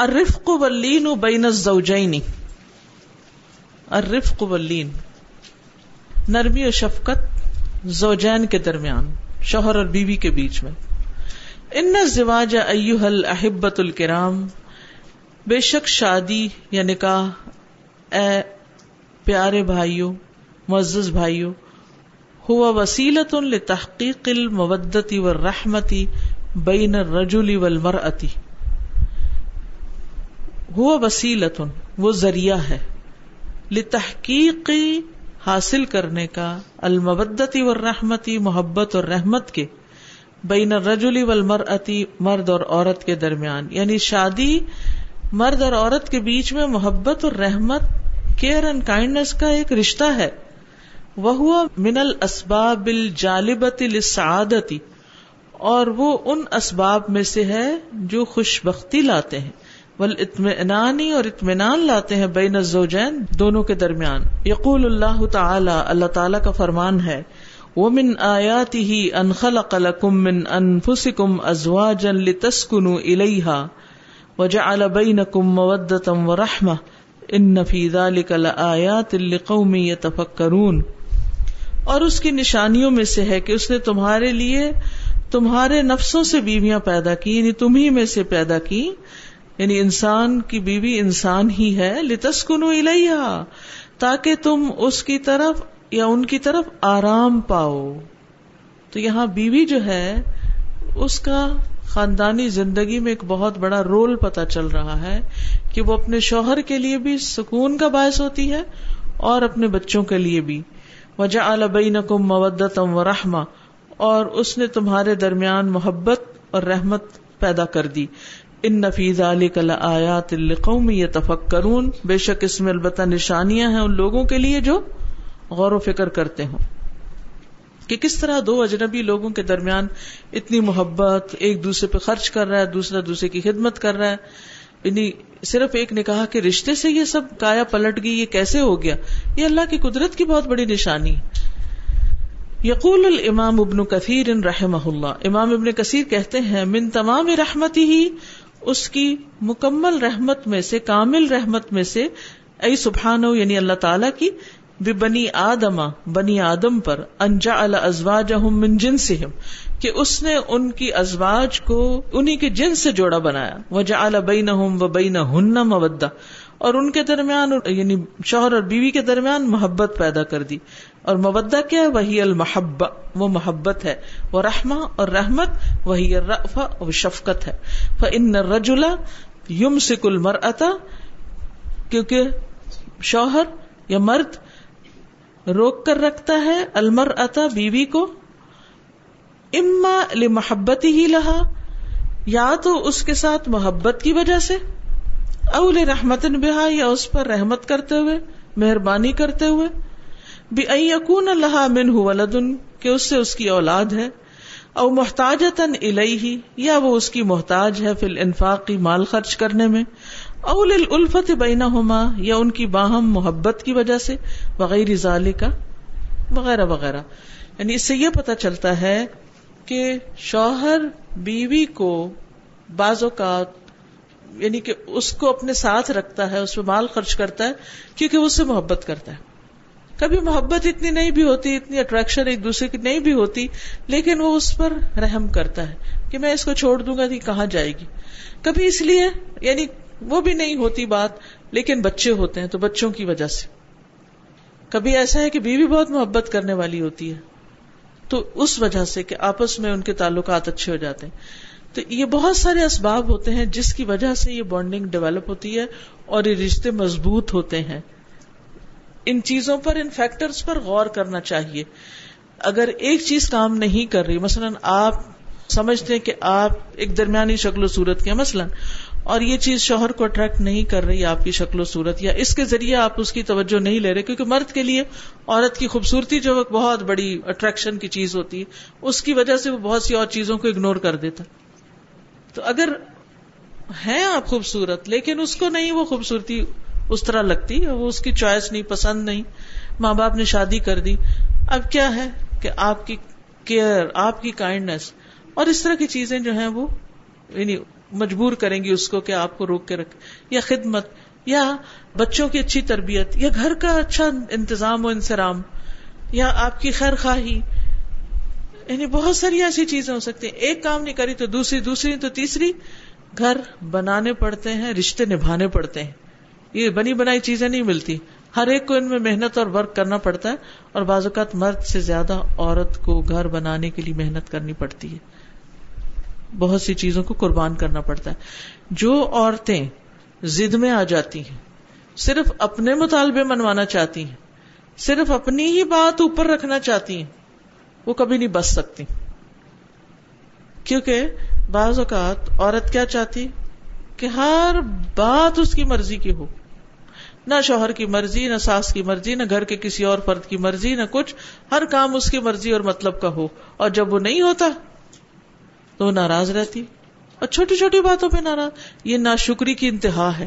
الرفق واللین بین الزوجین. الرفق واللین. نرمی و شفقت زوجین کے درمیان، شوہر اور بیوی کے بیچ میں. ان الزواج ایوہ الاحبت الکرام. بے شک شادی یا نکاح، اے پیارے بھائیوں معزز بھائیوں ہوا وسیلت لتحقیق المودتی والرحمتی بین الرجل والمرأتی ہوا وسیلت وہ ذریعہ ہے۔ لتحقیق حاصل کرنے کا، المودتی والرحمتی، محبت اور رحمت کے، بین الرجل والمرأتی مرد اور عورت کے درمیان۔ یعنی شادی مرد اور عورت کے بیچ میں محبت اور رحمت کیئر اینڈ کائنڈنیس کا ایک رشتہ ہے۔ وہ من الاسباب الجالبت للسعادتی، اور وہ ان اسباب میں سے ہے جو خوش بختی لاتے ہیں۔ ول اطمینانی اور اطمینان لاتے ہیں بین الزوجین دونوں کے درمیان۔ یقول اللہ تعالی اللہ تعالی کا فرمان ہے وہ من آیاتی ہی ان خلق لکم من انفسکم ازواجا لتسکنوا الیہا وجعل بینکم مودتا ورحمہ ان فی ذلک لآیات لقوم یتفکرون اور اس کی نشانیوں میں سے ہے کہ اس نے تمہارے لیے تمہارے نفسوں سے بیویاں پیدا کی یعنی تمہیں میں سے پیدا کی یعنی انسان کی بیوی انسان ہی ہے، لتسکنو الیہا، تاکہ تم اس کی طرف یا ان کی طرف آرام پاؤ۔ تو یہاں بیوی جو ہے، اس کا خاندانی زندگی میں ایک بہت بڑا رول پتا چل رہا ہے کہ وہ اپنے شوہر کے لیے بھی سکون کا باعث ہوتی ہے اور اپنے بچوں کے لیے بھی۔ وجہ البئی نقم مودتم و رحما اور اس نے تمہارے درمیان محبت اور رحمت پیدا کر دی۔ ان نفیز علی کل آیات القوم یہ تفکرون بے شک اس میں البتہ نشانیاں ہیں ان لوگوں کے لیے جو غور و فکر کرتے ہوں۔ کہ کس طرح دو اجنبی لوگوں کے درمیان اتنی محبت ایک دوسرے پہ خرچ کر رہا ہے، دوسرا دوسرے کی خدمت کر رہا ہے۔ یعنی صرف ایک نے کہا کہ رشتے سے یہ سب کایا پلٹ گئی، یہ کیسے ہو گیا؟ یہ اللہ کی قدرت کی بہت بڑی نشانی۔ یقول الامام ابن کثیر ان رحم اللہ۔ امام ابن کثیر کہتے ہیں، من تمام رحمتی ہی اس کی مکمل رحمت میں سے، کامل رحمت میں سے ائی سبحان یعنی اللہ تعالی کی بنی آدما بنی آدم پر انجا الزواج من جنسہم، کہ اس نے ان کی ازواج کو، انہی کے جن سے جوڑا بنایا۔ وجہ بین و بین ہن مبدا اور ان کے درمیان یعنی شوہر اور بیوی کے درمیان محبت پیدا کر دی۔ اور مبدا کیا ہے؟ وہی المحب وہ محبت ہے۔ وہ رحما اور رحمت، وہی رفا وہ شفقت ہے۔ ان رجلا یم سکل مر کیونکہ شوہر یا مرد روک کر رکھتا ہے المر اتا بیوی کو۔ اما محبت ہی لہا یا تو اس کے ساتھ محبت کی وجہ سے اول رحمت بہا یا اس پر رحمت کرتے ہوئے، مہربانی کرتے ہوئے۔ بھی اکون اللہ من ولدن، کہ اس سے اس کی اولاد ہے، او محتاج تن الہی یا وہ اس کی محتاج ہے فل انفاقی مال خرچ کرنے میں اول الفت بینا ہوما یا ان کی باہم محبت کی وجہ سے وغیرہ ظال کا وغیرہ وغیرہ۔ یعنی اس سے یہ پتا چلتا ہے کہ شوہر بیوی کو بعض اوقات یعنی کہ اس کو اپنے ساتھ رکھتا ہے، اس پہ مال خرچ کرتا ہے، کیونکہ وہ اس سے محبت کرتا ہے۔ کبھی محبت اتنی نہیں بھی ہوتی، اتنی اٹریکشن ایک دوسرے کی نہیں بھی ہوتی، لیکن وہ اس پر رحم کرتا ہے کہ میں اس کو چھوڑ دوں گا کہاں جائے گی۔ کبھی اس لیے یعنی وہ بھی نہیں ہوتی بات، لیکن بچے ہوتے ہیں تو بچوں کی وجہ سے۔ کبھی ایسا ہے کہ بیوی بہت محبت کرنے والی ہوتی ہے، تو اس وجہ سے کہ آپس میں ان کے تعلقات اچھے ہو جاتے ہیں۔ تو یہ بہت سارے اسباب ہوتے ہیں جس کی وجہ سے یہ بانڈنگ ڈیولپ ہوتی ہے اور یہ رشتے مضبوط ہوتے ہیں۔ ان چیزوں پر، ان فیکٹرز پر غور کرنا چاہیے۔ اگر ایک چیز کام نہیں کر رہی، مثلاً آپ سمجھتے ہیں کہ آپ ایک درمیانی شکل و صورت کے مثلاً، اور یہ چیز شوہر کو اٹریکٹ نہیں کر رہی آپ کی شکل و صورت، یا اس کے ذریعے آپ اس کی توجہ نہیں لے رہے، کیونکہ مرد کے لیے عورت کی خوبصورتی جو بہت بڑی اٹریکشن کی چیز ہوتی ہے، اس کی وجہ سے وہ بہت سی اور چیزوں کو اگنور کر دیتا۔ تو اگر ہیں آپ خوبصورت، لیکن اس کو نہیں، وہ خوبصورتی اس طرح لگتی وہ اس کی چوائس نہیں، پسند نہیں۔ ماں باپ نے شادی کر دی۔ اب کیا ہے کہ آپ کی کیئر، آپ کی کائنڈنیس اور اس طرح کی چیزیں جو ہیں وہ یعنی مجبور کریں گی اس کو کہ آپ کو روک کے رکھ، یا خدمت، یا بچوں کی اچھی تربیت، یا گھر کا اچھا انتظام و انسرام یا آپ کی خیر خواہی۔ یعنی بہت ساری ایسی چیزیں ہو سکتی ہیں۔ ایک کام نہیں کری تو دوسری دوسری تو تیسری۔ گھر بنانے پڑتے ہیں، رشتے نبھانے پڑتے ہیں۔ یہ بنی بنائی چیزیں نہیں ملتی۔ ہر ایک کو ان میں محنت اور ورک کرنا پڑتا ہے اور بعض اوقات مرد سے زیادہ عورت کو گھر بنانے کے لیے محنت کرنی پڑتی ہے۔ بہت سی چیزوں کو قربان کرنا پڑتا ہے۔ جو عورتیں زد میں آ جاتی ہیں، صرف اپنے مطالبے منوانا چاہتی ہیں، صرف اپنی ہی بات اوپر رکھنا چاہتی ہیں، وہ کبھی نہیں بچ سکتی۔ کیونکہ بعض اوقات عورت کیا چاہتی کہ ہر بات اس کی مرضی کی ہو۔ نہ شوہر کی مرضی، نہ ساس کی مرضی، نہ گھر کے کسی اور فرد کی مرضی، نہ کچھ، ہر کام اس کی مرضی اور مطلب کا ہو۔ اور جب وہ نہیں ہوتا، تو وہ ناراض رہتی۔ اور چھوٹی چھوٹی باتوں پہ ناراض۔ یہ ناشکری کی انتہا ہے۔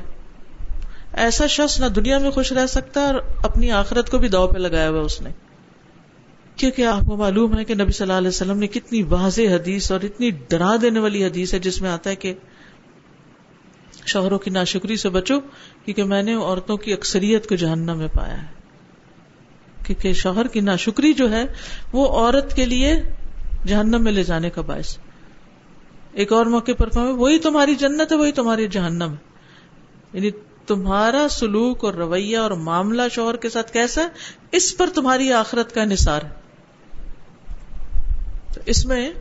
ایسا شخص نہ دنیا میں خوش رہ سکتا اور اپنی آخرت کو بھی دو پہ لگایا ہوا اس نے۔ کیونکہ آپ کو معلوم ہے کہ نبی صلی اللہ علیہ وسلم نے کتنی واضح حدیث اور اتنی ڈرا دینے والی حدیث ہے جس میں آتا ہے کہ شوہروں کی ناشکری سے بچو، کیونکہ میں نے عورتوں کی اکثریت کو جہنم میں پایا ہے۔ کیونکہ شوہر کی ناشکری جو ہے، وہ عورت کے لیے جہنم میں لے جانے کا باعث ایک اور موقع پر وہی تمہاری جنت ہے، وہی تمہاری جہنم ہے۔ یعنی تمہارا سلوک اور رویہ اور معاملہ شوہر کے ساتھ کیسا ہے؟ اس پر تمہاری آخرت کا نثار ہے۔ تو اس میں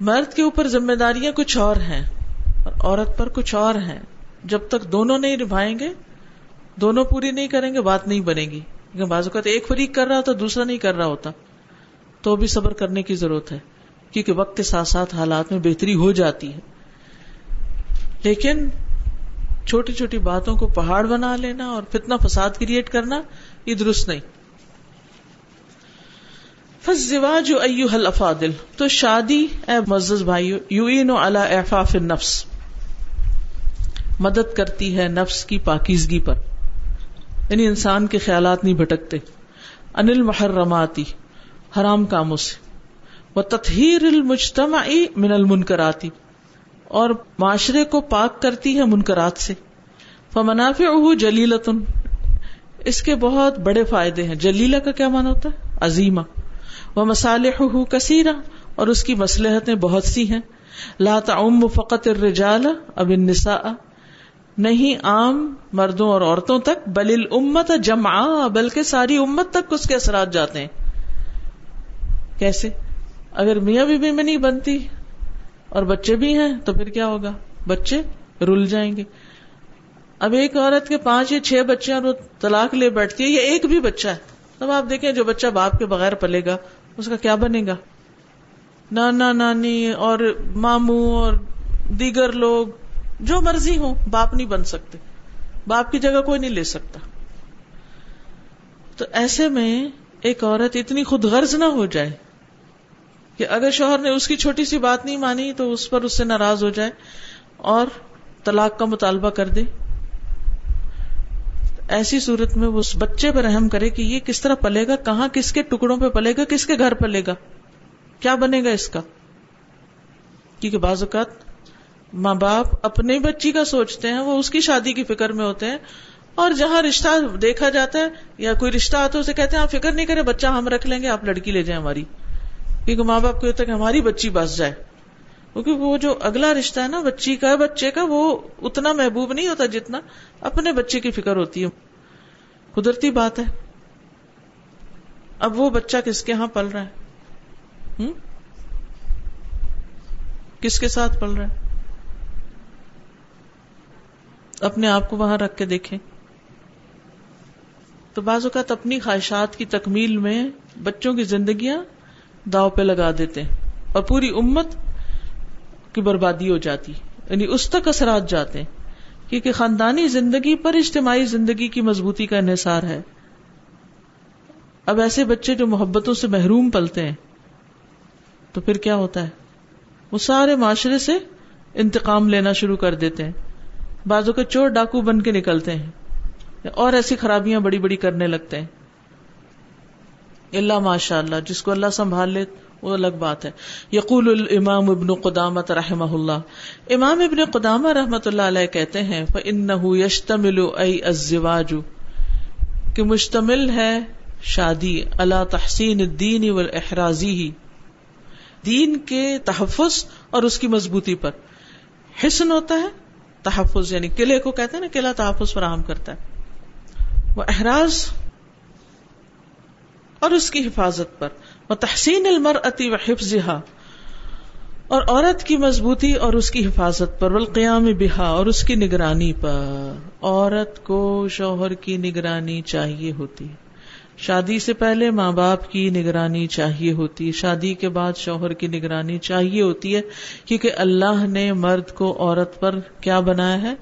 مرد کے اوپر ذمہ داریاں کچھ اور ہیں۔ اور عورت پر کچھ اور ہیں۔ جب تک دونوں نہیں نبھائیں گے، دونوں پوری نہیں کریں گے، بات نہیں بنے گی۔ کیونکہ بعض اوقات ایک فریق کر رہا ہوتا، دوسرا نہیں کر رہا ہوتا۔ تو بھی صبر کرنے کی ضرورت ہے، کیونکہ وقت کے ساتھ ساتھ حالات میں بہتری ہو جاتی ہے۔ لیکن چھوٹی چھوٹی باتوں کو پہاڑ بنا لینا اور فتنا فساد کریٹ کرنا، یہ درست نہیں۔ جو ایو حل افادل تو شادی، اے مزز بھائی یو اعفاف نفس مدد کرتی ہے نفس کی پاکیزگی پر۔ یعنی انسان کے خیالات نہیں بھٹکتے۔ انل محرماتی، حرام کاموں سے۔ وہ تطہیر المجتمع من المنکراتی اور معاشرے کو پاک کرتی ہے منکرات سے۔ فمنافع جلیلتن اس کے بہت بڑے فائدے ہیں۔ جلیلا کا کیا مانا ہوتا ہے؟ عظیمہ۔ وہ مسالح کثیرہ۔ اور اس کی مسلحتیں بہت سی ہیں۔ لا تعم فقط الرجال اب النساء۔ نہیں عام مردوں اور عورتوں تک، بل الامت جمع بلکہ ساری امت تک اس کے اثرات جاتے ہیں۔ کیسے؟ اگر میاں بیوی میں نہیں بنتی اور بچے بھی ہیں، تو پھر کیا ہوگا؟ بچے رل جائیں گے۔ اب ایک عورت کے پانچ یا چھ بچے اور وہ طلاق لے بیٹھتی ہے یا ایک بھی بچہ ہے۔ تب آپ دیکھیں، جو بچہ باپ کے بغیر پلے گا، اس کا کیا بنے گا؟ نانا، نانی اور ماموں اور دیگر لوگ۔ جو مرضی ہو باپ نہیں بن سکتے۔ باپ کی جگہ کوئی نہیں لے سکتا۔ تو ایسے میں ایک عورت اتنی خود غرض نہ ہو جائے کہ اگر شوہر نے اس کی چھوٹی سی بات نہیں مانی تو اس پر اس سے ناراض ہو جائے اور طلاق کا مطالبہ کر دے۔ ایسی صورت میں وہ اس بچے پر رحم کرے کہ یہ کس طرح پلے گا، کہاں کس کے ٹکڑوں پہ پلے گا، کس کے گھر پلے گا۔ کیا بنے گا اس کا؟ کیونکہ بعض اوقات ماں باپ اپنے بچی کا سوچتے ہیں، وہ اس کی شادی کی فکر میں ہوتے ہیں، اور جہاں رشتہ دیکھا جاتا ہے یا کوئی رشتہ آتا ہے، اسے کہتے ہیں، آپ فکر نہیں کرے بچہ ہم رکھ لیں گے، آپ لڑکی لے جائیں ہماری۔ کیونکہ ماں باپ کو ہوتا ہے کہ ہماری بچی بس جائے۔ کیونکہ وہ جو اگلا رشتہ ہے نا، بچی کا، بچے کا، وہ اتنا محبوب نہیں ہوتا جتنا اپنے بچے کی فکر ہوتی ہے۔ قدرتی بات ہے۔ اب وہ بچہ کس کے یہاں پل رہا ہے؟ کس کے ساتھ پل رہا ہے؟ اپنے آپ کو وہاں رکھ کے دیکھیں۔ تو بعض اوقات اپنی خواہشات کی تکمیل میں بچوں کی زندگیاں داؤ پہ لگا دیتے ہیں اور پوری امت کی بربادی ہو جاتی یعنی اس تک اثرات جاتے ہیں۔ کیونکہ خاندانی زندگی پر اجتماعی زندگی کی مضبوطی کا انحصار ہے۔ اب ایسے بچے جو محبتوں سے محروم پلتے ہیں، تو پھر کیا ہوتا ہے؟ وہ سارے معاشرے سے انتقام لینا شروع کر دیتے ہیں۔ بازو کے چور ڈاکو بن کے نکلتے ہیں اور ایسی خرابیاں بڑی بڑی کرنے لگتے ہیں۔ اللہ ماشاء اللہ جس کو اللہ سنبھال لے، وہ الگ بات ہے۔ یقول الامام ابن قدامت رحمہ اللہ۔ امام ابن قدامہ رحمۃ اللہ علیہ کہتے ہیں، فَإِنَّهُ يَشْتَمِلُ أَيْ الزِّوَاجُ، کہ مشتمل ہے شادی اللہ تحسین الدین والاحرازی ہی دین کے تحفظ اور اس کی مضبوطی پر۔ حسن ہوتا ہے تحفظ یعنی قلعے کو کہتے ہیں نا، قلعہ تحفظ فراہم کرتا ہے۔ وہ احراز اور اس کی حفاظت پر۔ وہ تحسین المر اتی و حفظ اور عورت کی مضبوطی اور اس کی حفاظت پر۔ والقیام بہا، اور اس کی نگرانی پر۔ عورت کو شوہر کی نگرانی چاہیے ہوتی ہے۔ شادی سے پہلے ماں باپ کی نگرانی چاہیے ہوتی ہے۔ شادی کے بعد شوہر کی نگرانی چاہیے ہوتی ہے۔ کیونکہ اللہ نے مرد کو عورت پر کیا بنایا ہے؟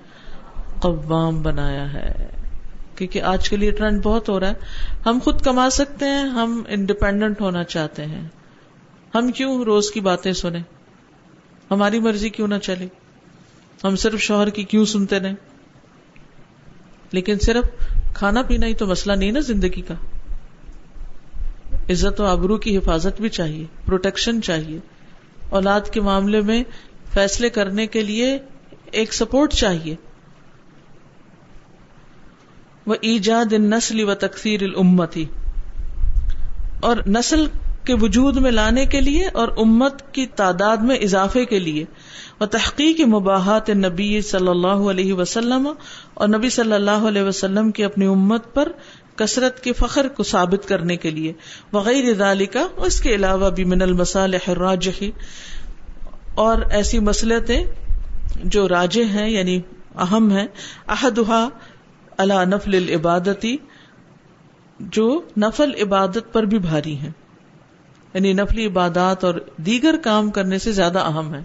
قوام بنایا ہے۔ کیونکہ آج کے لیے ٹرینڈ بہت ہو رہا ہے۔ ہم خود کما سکتے ہیں، ہم انڈیپینڈنٹ ہونا چاہتے ہیں۔ ہم کیوں روز کی باتیں سنیں؟ ہماری مرضی کیوں نہ چلے؟ ہم صرف شوہر کی کیوں سنتے رہے لیکن صرف کھانا پینا ہی تو مسئلہ نہیں نا زندگی کا۔ عزت و آبرو کی حفاظت بھی چاہیے پروٹیکشن چاہیے۔ اولاد کے معاملے میں فیصلے کرنے کے لیے ایک سپورٹ چاہیے۔ وہ ایجاد نسل و تقسیر الامتی اور نسل کے وجود میں لانے کے لیے اور امت کی تعداد میں اضافے کے لیے۔ وہ تحقیق مباحت نبی صلی اللہ علیہ وسلم۔ اور نبی صلی اللہ علیہ وسلم کی اپنی امت پر کثرت کے فخر کو ثابت کرنے کے لیے۔ وغیر کا اس کے علاوہ بھی من المسالح الراجحی اور ایسی مسلطیں جو راجے ہیں یعنی اہم ہیں احدہ اللہ نفل العبادتی، جو نفل عبادت پر بھی بھاری ہیں۔ یعنی نفلی عبادات اور دیگر کام کرنے سے زیادہ اہم ہے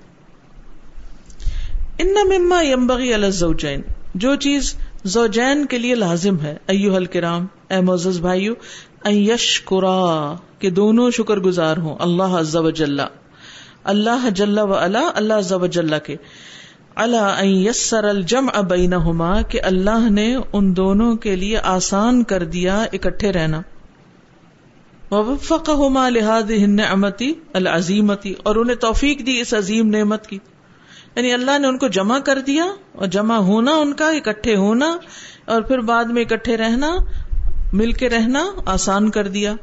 ان مما یمبغی الزوجین۔ جو چیز زوجین کے لیے لازم ہے ایو الکرام اے معزز بھائیو یشکرا، کہ دونوں شکر گزار ہوں اللہ عز و جل۔ اللہ جل و علا، اللہ عز و جل کے۔ اللہ یسر الجمع بینہما، کہ اللہ نے ان دونوں کے لیے آسان کر دیا اکٹھے رہنا۔ وفقہما لہذه النعمتی العظیمتی، اور انہیں توفیق دی اس عظیم نعمت کی۔ یعنی اللہ نے ان کو جمع کر دیا، اور جمع ہونا، ان کا اکٹھے ہونا، اور پھر بعد میں اکٹھے رہنا مل کے رہنا، آسان کر دیا۔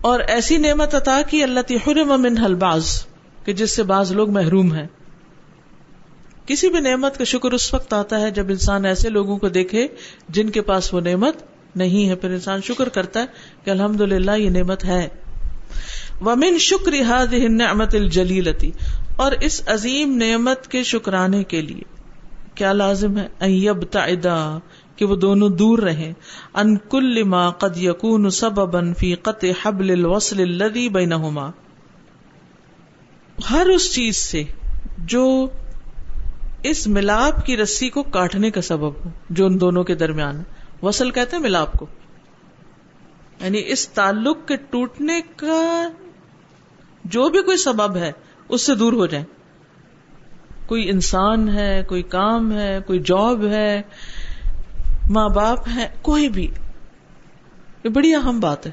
اور ایسی نعمت عطا کی اللہ تحرم من الباز کہ جس سے بعض لوگ محروم ہیں۔ کسی بھی نعمت کا شکر اس وقت آتا ہے جب انسان ایسے لوگوں کو دیکھے جن کے پاس وہ نعمت نہیں ہے۔ پھر انسان شکر کرتا ہے کہ الحمد للہ یہ نعمت ہے۔ ومن شکر نعمت الجلیلتی اور اس عظیم نعمت کے شکرانے کے لیے کیا لازم ہے؟ کہ وہ دونوں دور رہیں۔ ان کل ما قد یکون سببا فی قطع حبل الوصل الذي بینہما۔ ہر اس چیز سے جو اس ملاپ کی رسی کو کاٹنے کا سبب ہو، جو ان دونوں کے درمیان۔ وصل کہتے ہیں ملاپ کو۔ یعنی اس تعلق کے ٹوٹنے کا جو بھی کوئی سبب ہے، اس سے دور ہو جائیں۔ کوئی انسان ہے، کوئی کام ہے، کوئی جاب ہے ماں باپ ہے کوئی بھی۔ یہ بڑی اہم بات ہے۔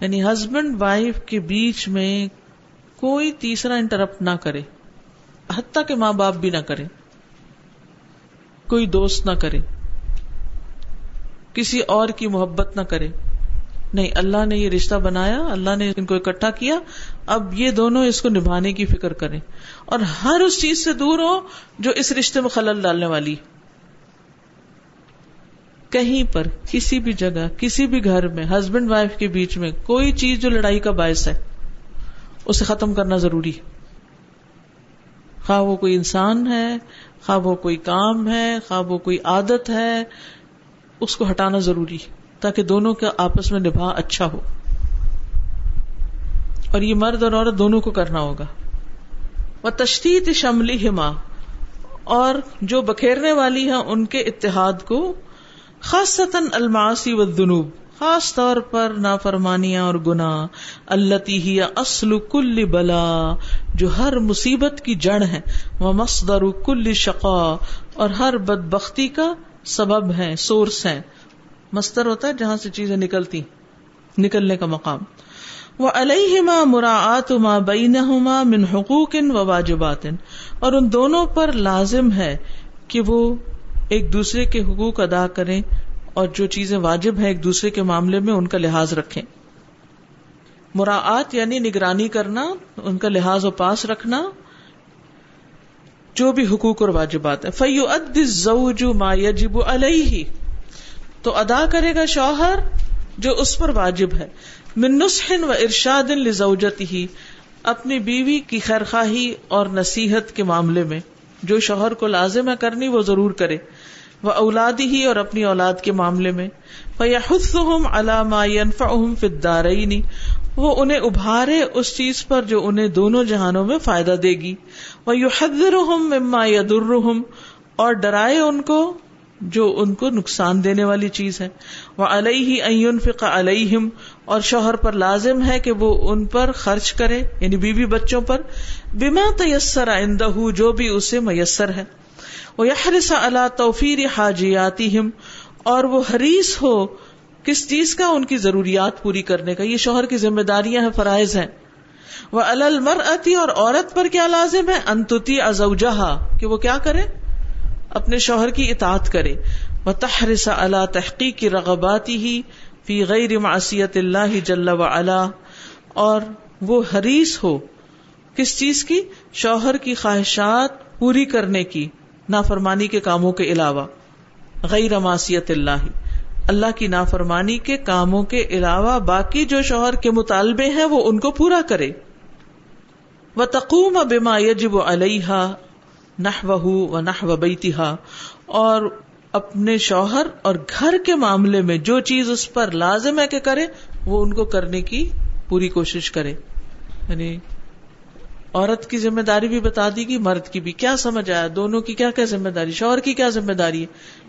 یعنی ہسبینڈ وائف کے بیچ میں کوئی تیسرا انٹرپٹ نہ کرے۔ حتیٰ کہ ماں باپ بھی نہ کرے۔ کوئی دوست نہ کرے۔ کسی اور کی محبت نہ کرے۔ نہیں، اللہ نے یہ رشتہ بنایا، اللہ نے ان کو اکٹھا کیا۔ اب یہ دونوں اس کو نبھانے کی فکر کریں۔ اور ہر اس چیز سے دور ہو جو اس رشتے میں خلل ڈالنے والی۔ ہے کہیں پر، کسی بھی جگہ، کسی بھی گھر میں ہسبینڈ وائف کے بیچ میں کوئی چیز جو لڑائی کا باعث ہے، اسے ختم کرنا ضروری خواہ وہ کوئی انسان ہے، خواہ وہ کوئی کام ہے، خواہ وہ کوئی عادت ہے، اس کو ہٹانا ضروری تاکہ دونوں کا آپس میں نبھا اچھا ہو۔ اور یہ مرد اور عورت دونوں کو کرنا ہوگا۔ وہ تشدید شملی ہما اور جو بکھیرنے والی ہیں ان کے اتحاد کو خاص الماسی و دنوب خاص طور پر نافرمانیاں اور گنا اللہ اصل کل بلا، جو ہر مصیبت کی جڑ ہے وہ مصدر کل شقا، اور ہر بد بختی کا سبب ہے سورس ہے مستر ہوتا ہے جہاں سے چیزیں نکلتی، نکلنے کا مقام۔ وہ علیہما مراعات ما بینہما من حقوق و واجبات۔ اور ان دونوں پر لازم ہے کہ وہ ایک دوسرے کے حقوق ادا کریں اور جو چیزیں واجب ہیں ایک دوسرے کے معاملے میں ان کا لحاظ رکھیں۔ مراعات یعنی نگرانی کرنا، ان کا لحاظ و پاس رکھنا، جو بھی حقوق اور واجبات ہے فیو اد ما یجب علیہ تو ادا کرے گا شوہر جو اس پر واجب ہے۔ من نسخ و ارشاد لزوجت ہی اپنی بیوی کی خیرخواہی اور نصیحت کے معاملے میں۔ جو شوہر کو لازم ہے کرنی، وہ ضرور کرے۔ وہ اولادی ہی اور اپنی اولاد کے معاملے میں۔ فَيَحُثُّهُمْ عَلَى مَا يَنفَعُهُمْ فِي الدَّارَيْنِ۔ وہ انہیں ابھارے اس چیز پر جو انہیں دونوں جہانوں میں فائدہ دے گی۔ وہ یو حدر مما اور ڈرائے ان کو جو ان کو نقصان دینے والی چیز ہے۔ وہ علیہ فقہ علیہم اور شوہر پر لازم ہے کہ وہ ان پر خرچ کرے یعنی بیوی بی بچوں پر۔ بما تیسر آئندہ جو بھی اسے میسر ہے۔ وہ یحرس اللہ توفیر حاجیاتی اور وہ حریص ہو کس چیز کا؟ ان کی ضروریات پوری کرنے کا۔ یہ شوہر کی ذمہ داریاں ہیں، فرائض ہیں۔ وہ المر اور عورت پر کیا لازم ہے؟ انتتی ازوجہ کہ وہ کیا کرے؟ اپنے شوہر کی اطاعت کرے۔ وہ تحرس اللہ تحقیق کی رغباتی ہی فی غیر معصیت اللہ جل و اور وہ حریص ہو کس چیز کی؟ شوہر کی خواہشات پوری کرنے کی۔ نافرمانی کے کاموں کے علاوہ۔ غیر معصیت اللہ۔ اللہ کی نافرمانی کے کاموں کے علاوہ باقی جو شوہر کے مطالبے ہیں وہ ان کو پورا کرے۔ وہ تقوم بما یجب علیہ نہ و نہ بیتہا اور اپنے شوہر اور گھر کے معاملے میں جو چیز اس پر لازم ہے کہ کرے، وہ ان کو کرنے کی پوری کوشش کرے۔ یعنی عورت کی ذمہ داری بھی بتا دی گی مرد کی بھی۔ کیا سمجھ آیا؟ دونوں کی کیا کیا ذمہ داری؟ شوہر کی کیا ذمہ داری؟ ہے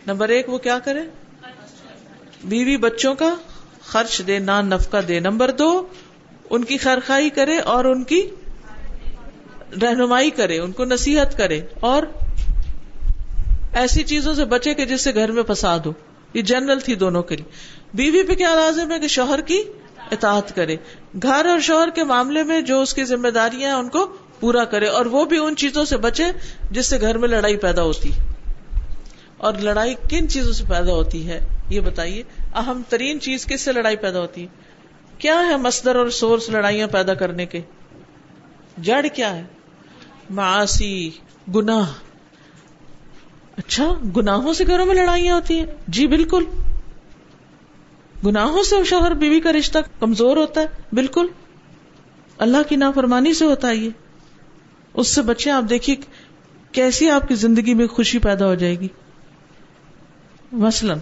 نمبر ایک، وہ کیا کرے؟ بیوی بچوں کا خرچ دے نان نفقہ دے۔ نمبر دو، ان کی خرخائی کرے اور ان کی رہنمائی کرے، ان کو نصیحت کرے۔ اور ایسی چیزوں سے بچے کہ جس سے گھر میں فساد ہو۔ یہ جنرل تھی دونوں کے لیے۔ بیوی پہ کیا لازم ہے کہ شوہر کی اطاعت کرے؟ گھر اور شوہر کے معاملے میں جو اس کی ذمہ داریاں ہیں ان کو پورا کرے اور وہ بھی ان چیزوں سے بچے جس سے گھر میں لڑائی پیدا ہوتی اور لڑائی کن چیزوں سے پیدا ہوتی ہے یہ بتائیے۔ اہم ترین چیز کس سے لڑائی پیدا ہوتی ہے؟ کیا ہے مصدر اور سورس لڑائیاں پیدا کرنے کے؟ جڑ کیا ہے؟ معاشی گناہ۔ اچھا گناہوں سے گھروں میں لڑائیاں ہوتی ہیں۔ جی بالکل۔ گناہوں سے شوہر بیوی کا رشتہ کمزور ہوتا ہے، بالکل۔ اللہ کی نافرمانی سے ہوتا ہے یہ۔ اس سے بچے، آپ دیکھیے کیسی آپ کی زندگی میں خوشی پیدا ہو جائے گی۔ مثلاً،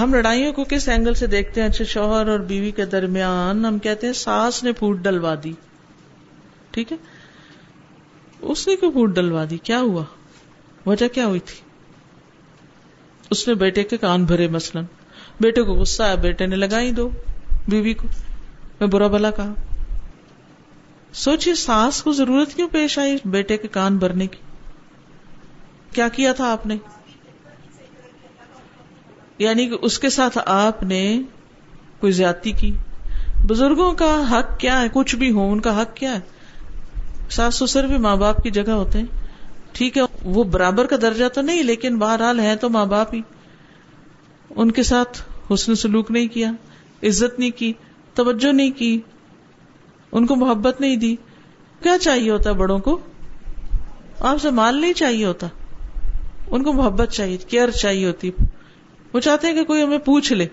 ہم لڑائیوں کو کس اینگل سے دیکھتے ہیں؟ اچھا شوہر اور بیوی کے درمیان ہم کہتے ہیں ساس نے پھوٹ ڈلوا دی۔ ٹھیک ہے؟ اس نے کیوں پھوٹ ڈلوا دی؟ کیا ہوا؟ وجہ کیا ہوئی تھی؟ اس نے بیٹے کے کان بھرے مثلاً۔ بیٹے کو غصہ آیا بیٹے نے لگائی دو، بیوی کو۔ میں برا بلا کہا۔ سوچیے ساس کو ضرورت کیوں پیش آئی بیٹے کے کان بھرنے کی؟ کیا کیا تھا آپ نے؟ یعنی کہ اس کے ساتھ آپ نے کوئی زیادتی کی؟ بزرگوں کا حق کیا ہے؟ کچھ بھی ہو، ان کا حق کیا ہے؟ ساس سسر بھی ماں باپ کی جگہ ہوتے ہیں۔ ٹھیک ہے، وہ برابر کا درجہ تو نہیں، لیکن بہرحال ہے تو ماں باپ ہی۔ ان کے ساتھ حسن سلوک نہیں کیا، عزت نہیں کی، توجہ نہیں کی، ان کو محبت نہیں دی۔ کیا چاہیے ہوتا بڑوں کو؟ آپ سے مال نہیں چاہیے ہوتا۔ ان کو محبت چاہیے، کیئر چاہیے ہوتی۔ وہ چاہتے ہیں کہ کوئی ہمیں پوچھ لے۔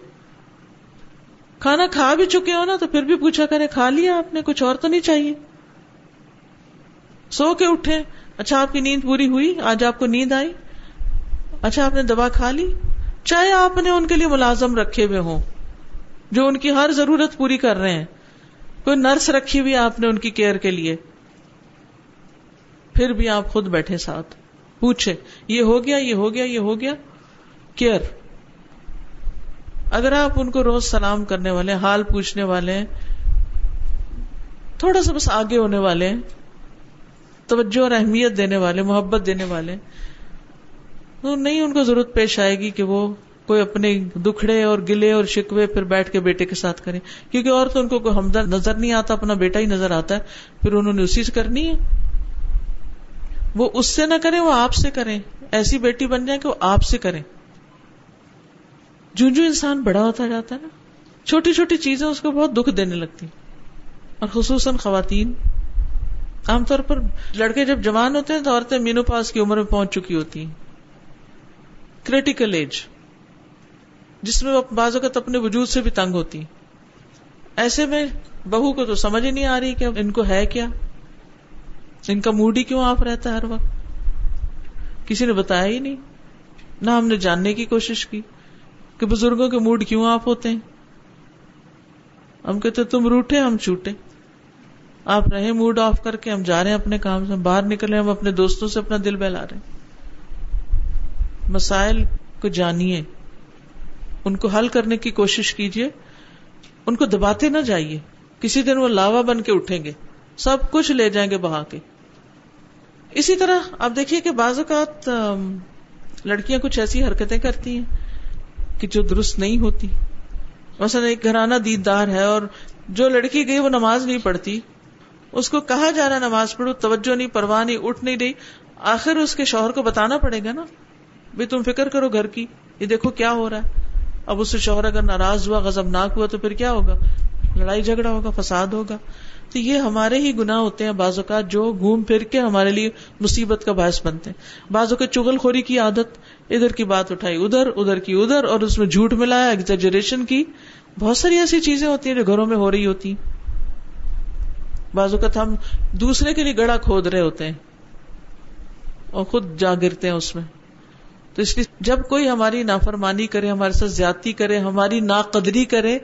کھانا کھا بھی چکے ہو نا تو پھر بھی پوچھا کرے، کھا لیا آپ نے؟ کچھ اور تو نہیں چاہیے۔ سو کے اٹھے اچھا آپ کی نیند پوری ہوئی، آج آپ کو نیند آئی۔ اچھا آپ نے دوا کھا لی۔ چاہے آپ نے ان کے لیے ملازم رکھے ہوئے ہوں، جو ان کی ہر ضرورت پوری کر رہے ہیں، کوئی نرس رکھی ہوئی آپ نے ان کی کیئر کے لیے، پھر بھی آپ خود بیٹھے ساتھ پوچھے یہ ہو گیا، یہ ہو گیا، یہ ہو گیا، کیئر۔ اگر آپ ان کو روز سلام کرنے والے حال پوچھنے والے تھوڑا سا بس آگے ہونے والے توجہ اور اہمیت دینے والے، محبت دینے والے تو نہیں ان کو ضرورت پیش آئے گی کہ وہ کوئی اپنے دکھڑے اور گلے اور شکوے پھر بیٹھ کے بیٹے کے ساتھ کریں۔ کیونکہ اور تو ان کو کوئی ہمدرد نظر نہیں آتا، اپنا بیٹا ہی نظر آتا ہے۔ پھر انہوں نے اسی سے کرنی ہے۔ وہ اس سے نہ کریں، وہ آپ سے کریں۔ ایسی بیٹی بن جائے کہ وہ آپ سے کریں۔ جو جو انسان بڑا ہوتا جاتا ہے نا، چھوٹی چھوٹی چیزیں اس کو بہت دکھ دینے لگتی اور خصوصاً خواتین۔ عام طور پر لڑکے جب جوان ہوتے ہیں تو عورتیں مینو پاس کی عمر میں پہنچ چکی ہوتی ہیں۔ کریٹیکل ایج جس میں وہ بعض اوقات اپنے وجود سے بھی تنگ ہوتی۔ ایسے میں بہو کو تو سمجھ ہی نہیں آ رہی کہ ان کو ہے کیا؟ ان کا موڈ ہی کیوں آپ رہتا ہے ہر وقت؟ کسی نے بتایا ہی نہیں۔ نہ ہم نے جاننے کی کوشش کی کہ بزرگوں کے موڈ کیوں آپ ہوتے ہیں۔ ہم کہتے تم روٹے ہم چھوٹے۔ آپ رہے موڈ آف کر کے، ہم جا رہے ہیں اپنے کام سے باہر نکلے، ہم اپنے دوستوں سے اپنا دل بہلا رہے ہیں۔ مسائل کو جانیے۔ ان کو حل کرنے کی کوشش کیجیے۔ ان کو دباتے نہ جائیے۔ کسی دن وہ لاوا بن کے اٹھیں گے۔ سب کچھ لے جائیں گے بہا کے۔ اسی طرح آپ دیکھیے کہ بعض اوقات لڑکیاں کچھ ایسی حرکتیں کرتی ہیں کہ جو درست نہیں ہوتی۔ مثلا ایک گھرانہ دیدار ہے اور جو لڑکی گئی وہ نماز نہیں پڑھتی۔ اس کو کہا جا رہا نماز پڑھو، توجہ نہیں، پرواہ نہیں، اٹھ نہیں رہی۔ آخر اس کے شوہر کو بتانا پڑے گا نا۔ بھائی تم فکر کرو گھر کی، یہ دیکھو کیا ہو رہا ہے۔ اب اس سے شوہر اگر ناراض ہوا غزب ناک ہوا، تو پھر کیا ہوگا؟ لڑائی جھگڑا ہوگا، فساد ہوگا۔ تو یہ ہمارے ہی گنا ہوتے ہیں بعض اوقات جو گھوم پھر کے ہمارے لیے مصیبت کا باعث بنتے ہیں۔ بعض اوقات چگل خوری کی عادت، ادھر کی بات اٹھائی ادھر ادھر کی ادھر، اور اس میں جھوٹ ملایا ایگزیجریشن کی۔ بہت ساری ایسی چیزیں ہوتی ہیں جو گھروں میں ہو رہی ہوتی بعض اوقات ہم دوسرے کے لیے گڑا کھود رہے ہوتے ہیں اور خود جا گرتے ہیں اس میں۔ تو اس لیے جب کوئی ہماری نافرمانی کرے، ہمارے ساتھ زیادتی کرے، ہماری ناقدری کرے،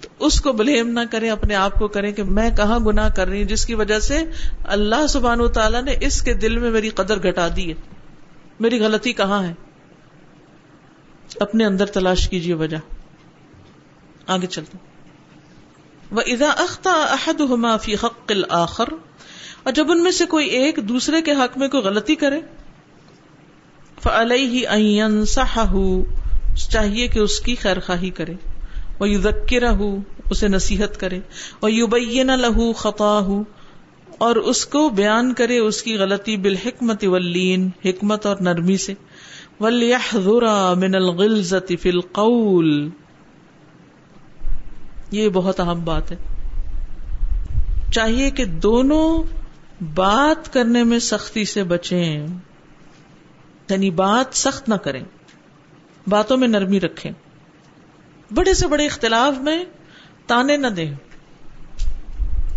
تو اس کو بلیم نہ کرے، اپنے آپ کو کرے کہ میں کہاں گنا کر رہی ہوں، جس کی وجہ سے اللہ سبحان و تعالیٰ نے اس کے دل میں میری قدر گھٹا دی ہے۔ میری غلطی کہاں ہے؟ اپنے اندر تلاش کیجیے وجہ۔ آگے چلتے۔ وہ ادا اختہ احد فی حق الآخر اور جب ان میں سے کوئی ایک دوسرے کے حق میں کوئی غلطی کرے فعلیہ این چاہیے کہ اس کی خیر خواہی کرے۔ وہ یو ذکر اسے نصیحت کرے۔ وہ یو لہو خطا اور اس کو بیان کرے اس کی غلطی بالحکمت ولین حکمت اور نرمی سے۔ ولیحذر من الغلظت فی القول۔ یہ بہت اہم بات ہے۔ چاہیے کہ دونوں بات کرنے میں سختی سے بچیں۔ یعنی بات سخت نہ کریں، باتوں میں نرمی رکھیں۔ بڑے سے بڑے اختلاف میں تانے نہ دیں۔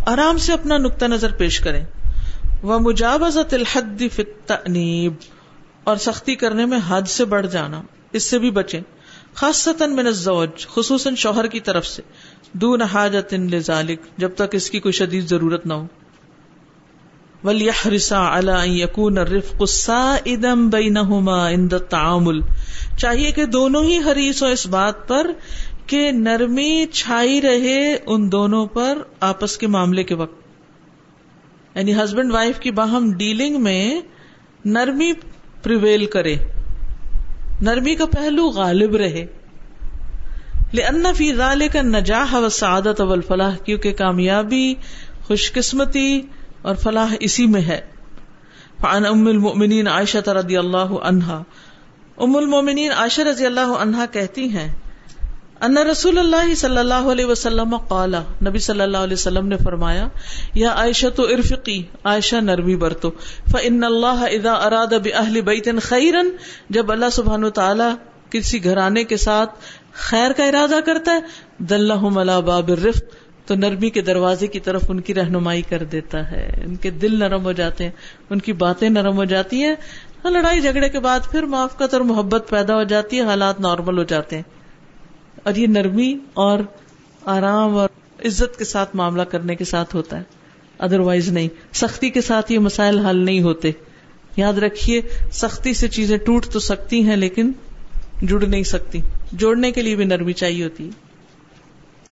آرام سے اپنا نقطہ نظر پیش کریں۔ وہ مجاوزت الحد فنیب اور سختی کرنے میں حد سے بڑھ جانا، اس سے بھی بچیں۔ خاصتا من الزوج، خصوصاً شوہر کی طرف سے۔ دون حاجت لذالک، جب تک اس کی کوئی شدید ضرورت نہ ہو۔ ولیحرسا علی ان یکون الرفق بینہما عند التعامل چاہیے کہ دونوں ہی حریص ہو اس بات پر کہ نرمی چھائی رہے ان دونوں پر آپس کے معاملے کے وقت۔ یعنی ہسبینڈ وائف کی باہم ڈیلنگ میں نرمی پریویل کرے۔ نرمی کا پہلو غالب رہے۔ لأن فی ذالک النجاح والسعادت والفلاح، کیونکہ کامیابی خوش قسمتی اور فلاح اسی میں ہے۔ فعن ام المؤمنین عائشہ رضی اللہ عنہا۔ ام المؤمنین عائشہ رضی اللہ عنہا کہتی ہیں، ان رسول اللہ صلی اللہ علیہ وسلم قال، نبی صلی اللہ علیہ وسلم نے فرمایا، یا عائشہ تو ارفقی، عائشہ نرمی برتو فان اللہ اذا اراد باہل بیت خیرا، جب اللہ سبحانہ وتعالی کسی گھرانے کے ساتھ خیر کا ارادہ کرتا ہے دلہ ملا باب رفت تو نرمی کے دروازے کی طرف ان کی رہنمائی کر دیتا ہے۔ ان کے دل نرم ہو جاتے ہیں۔ ان کی باتیں نرم ہو جاتی ہیں۔ ہاں، لڑائی جھگڑے کے بعد پھر معافقت اور محبت پیدا ہو جاتی ہے، حالات نارمل ہو جاتے ہیں۔ اور یہ نرمی اور آرام اور عزت کے ساتھ معاملہ کرنے کے ساتھ ہوتا ہے۔ ادر وائز نہیں۔ سختی کے ساتھ یہ مسائل حل نہیں ہوتے۔ یاد رکھیے، سختی سے چیزیں ٹوٹ تو سکتی ہیں، لیکن جڑ نہیں سکتی۔ جوڑنے کے لیے بھی نرمی چاہیے ہوتی۔ ہے